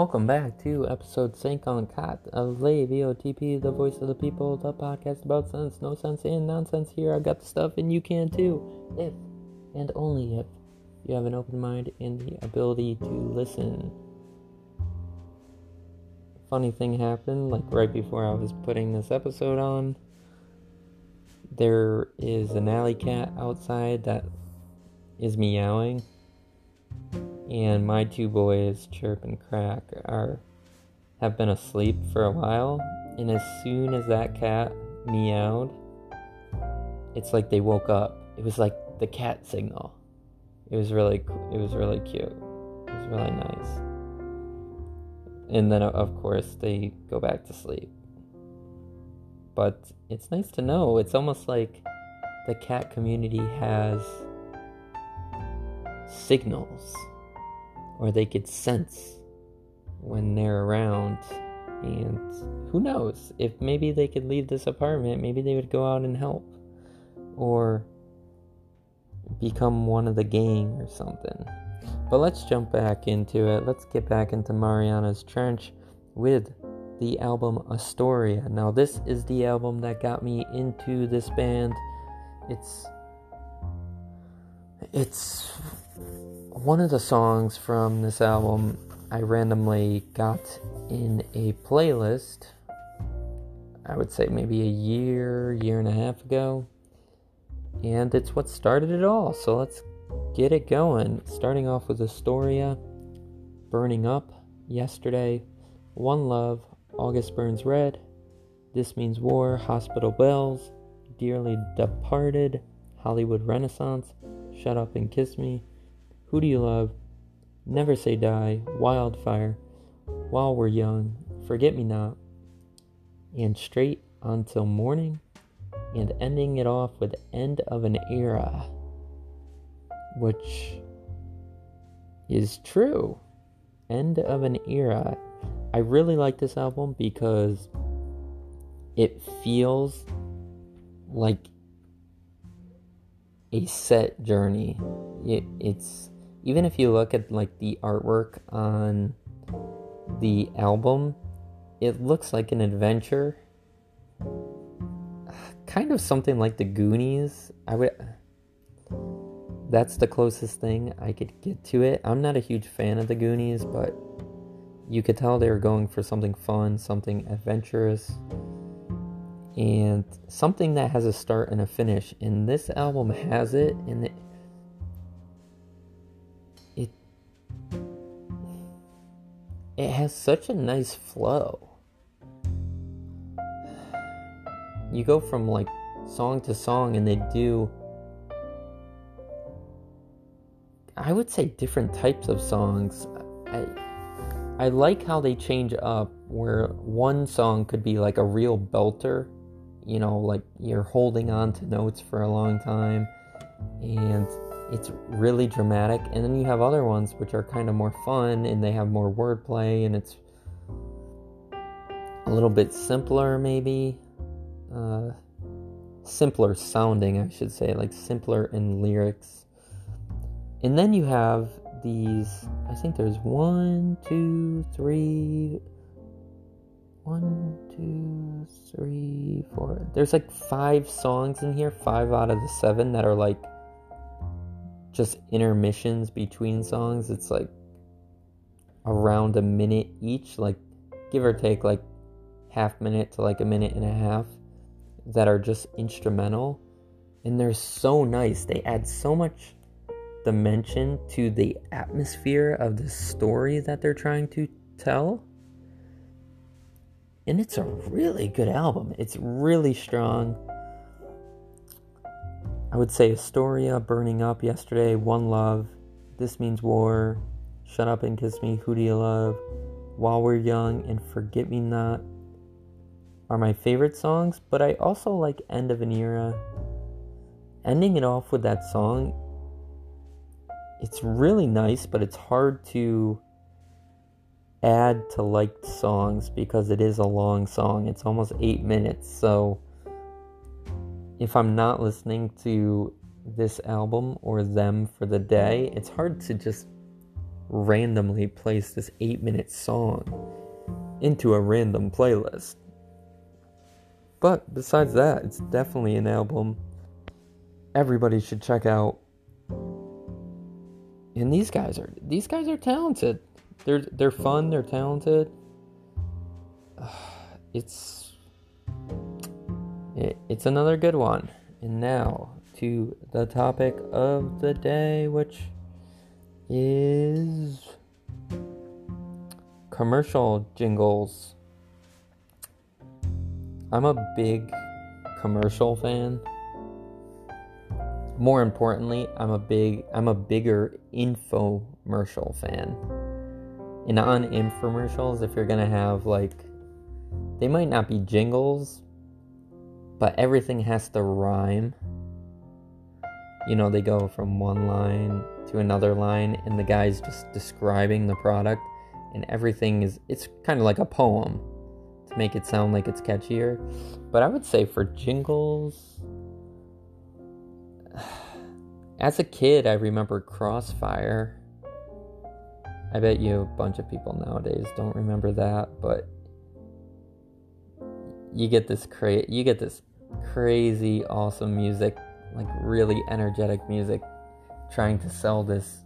Welcome back to episode 5 of Lay VOTP, the voice of the people, the podcast about sense, no sense, and nonsense. Here, I've got the stuff, and you can too, if and only if you have an open mind and the ability to listen. Funny thing happened, like right before I was putting this episode on. There is an alley cat outside that is meowing and my two boys, Chirp and Crack, are have been asleep for a while. And as soon as that cat meowed, it's like they woke up. It was like the cat signal. It was really, it was really cute. It was really nice. And then, of course, they go back to sleep. But it's nice to know. It's almost like the cat community has signals or they could sense when they're around. And who knows if maybe they could leave this apartment, maybe they would go out and help or become one of the gang or something. But let's jump back into it. Let's get back into Marianas Trench with the album Astoria. Now, this is the album that got me into this band. It's it's one of the songs from this album I randomly got in a playlist, I would say maybe a year, year and a half ago. And it's what started it all. So let's get it going. Starting off with Astoria, Burning Up, Yesterday, One Love, August Burns Red, This Means War, Hospital Bells, Dearly Departed, Hollywood Renaissance, Shut Up and Kiss Me, who do you love? Never say die, wildfire, while we're young, forget me not, and straight until morning, and ending it off with end of an era, which is true. End of an era. I really like this album because it feels like a set journey. It, it's even if you look at like the artwork on the album, it looks like an adventure. Kind of something like the Goonies. I would That's the closest thing I could get to it. I'm not a huge fan of the Goonies, but you could tell they were going for something fun, something adventurous, and something that has a start and a finish. And this album has it, and it, it has such a nice flow. You go from like song to song, and they do, I would say, different types of songs. I, I like how they change up where one song could be like a real belter, you know, like you're holding on to notes for a long time, and it's really dramatic and then you have other ones which are kind of more fun and they have more wordplay and it's a little bit simpler maybe. Uh, simpler sounding i should say like simpler in lyrics. And then you have these i think there's one two three one two three four there's like five songs in here five out of the seven that are like just intermissions between songs. It's like around a minute each, like give or take like half minute to like a minute and a half that are just instrumental and they're so nice. They add so much dimension to the atmosphere of the story that they're trying to tell. And it's a really good album. It's really strong. I would say Astoria, Burning Up yesterday, One Love, This Means War, Shut Up and Kiss Me, Who Do You Love, While We're Young, and Forget Me Not are my favorite songs, but I also like End of an Era. Ending it off with that song, it's really nice, but it's hard to add to liked songs because it is a long song. It's almost eight minutes, so if I'm not listening to this album or them for the day, it's hard to just randomly place this eight minute song into a random playlist. But besides that, it's definitely an album everybody should check out. And these guys are these guys are talented. They're they're fun, they're talented. It's it, it's another good one. And now to the topic of the day, which is commercial jingles. I'm a big commercial fan. More importantly, I'm a big I'm a bigger infomercial fan. And on infomercials, if you're gonna have like they might not be jingles, but everything has to rhyme. You know, they go from one line to another line, and the guy's just describing the product, and everything is it's kind of like a poem to make it sound like it's catchier. But I would say for jingles, as a kid, I remember Crossfire. I bet you a bunch of people nowadays don't remember that, but you get this cra- you get this crazy awesome music, like really energetic music trying to sell this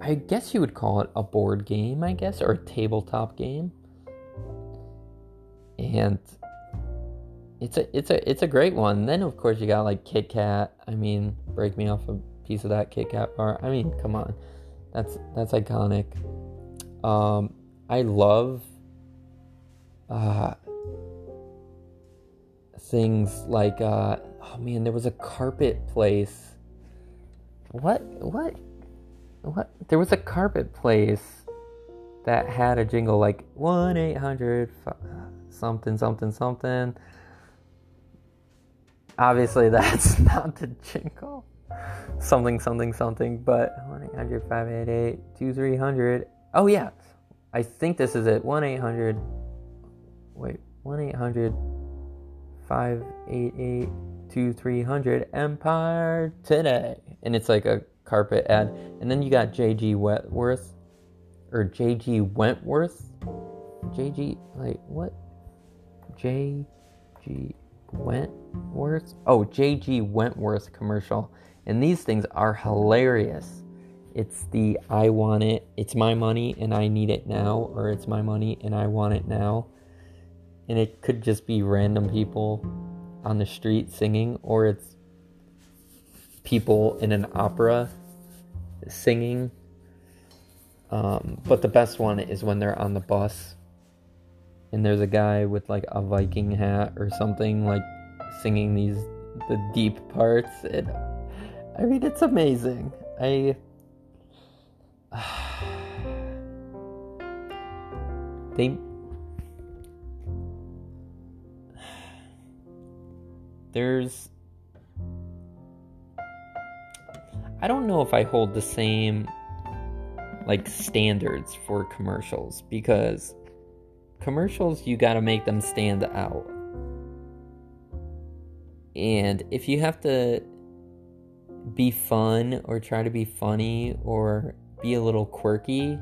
I guess you would call it a board game, I guess, or a tabletop game and it's a it's a it's a great one. Then of course you got like Kit Kat. I mean, break me off a piece of that Kit Kat bar. I mean, come on, that's that's iconic. Um, I love uh, things like uh, oh man, there was a carpet place. What what what? There was a carpet place that had a jingle like one eight hundred something, something, something. Obviously, that's not the jingle. Something, something, something, but 1 800 588 2300. Oh, yeah. I think this is it. 1 800. Wait, 1 800 588 2300 Empire today. And it's like a carpet ad. And then you got JG Wentworth or JG Wentworth. JG, like, what? J.G. Wentworth. Oh, J.G. Wentworth commercial. And these things are hilarious. It's the I want it, it's my money and I need it now, or it's my money and I want it now. And it could just be random people on the street singing, or it's people in an opera singing. Um, but the best one is when they're on the bus and there's a guy with like a Viking hat or something like singing these the deep parts and I mean it's amazing. I they there's I don't know if I hold the same like standards for commercials because commercials, you got to make them stand out. And if you have to be fun or try to be funny or be a little quirky,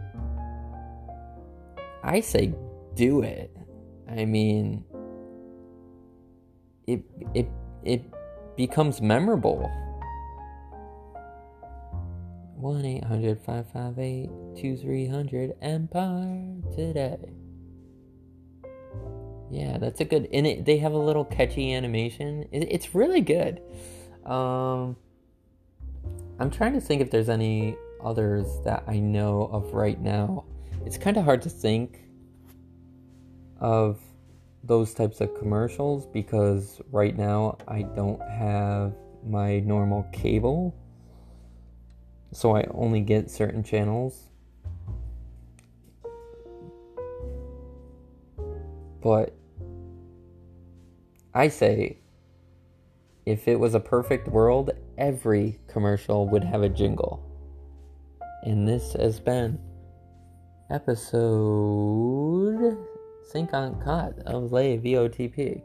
I say do it. I mean, it it it becomes memorable. 1 800 558 2300 Empire today. Yeah, that's a good. And it, they have a little catchy animation. It, it's really good. Um, I'm trying to think if there's any others that I know of right now. It's kind of hard to think of those types of commercials because right now I don't have my normal cable. So I only get certain channels. But I say, if it was a perfect world, every commercial would have a jingle. And this has been episode Sync on Cut of Lay VOTP.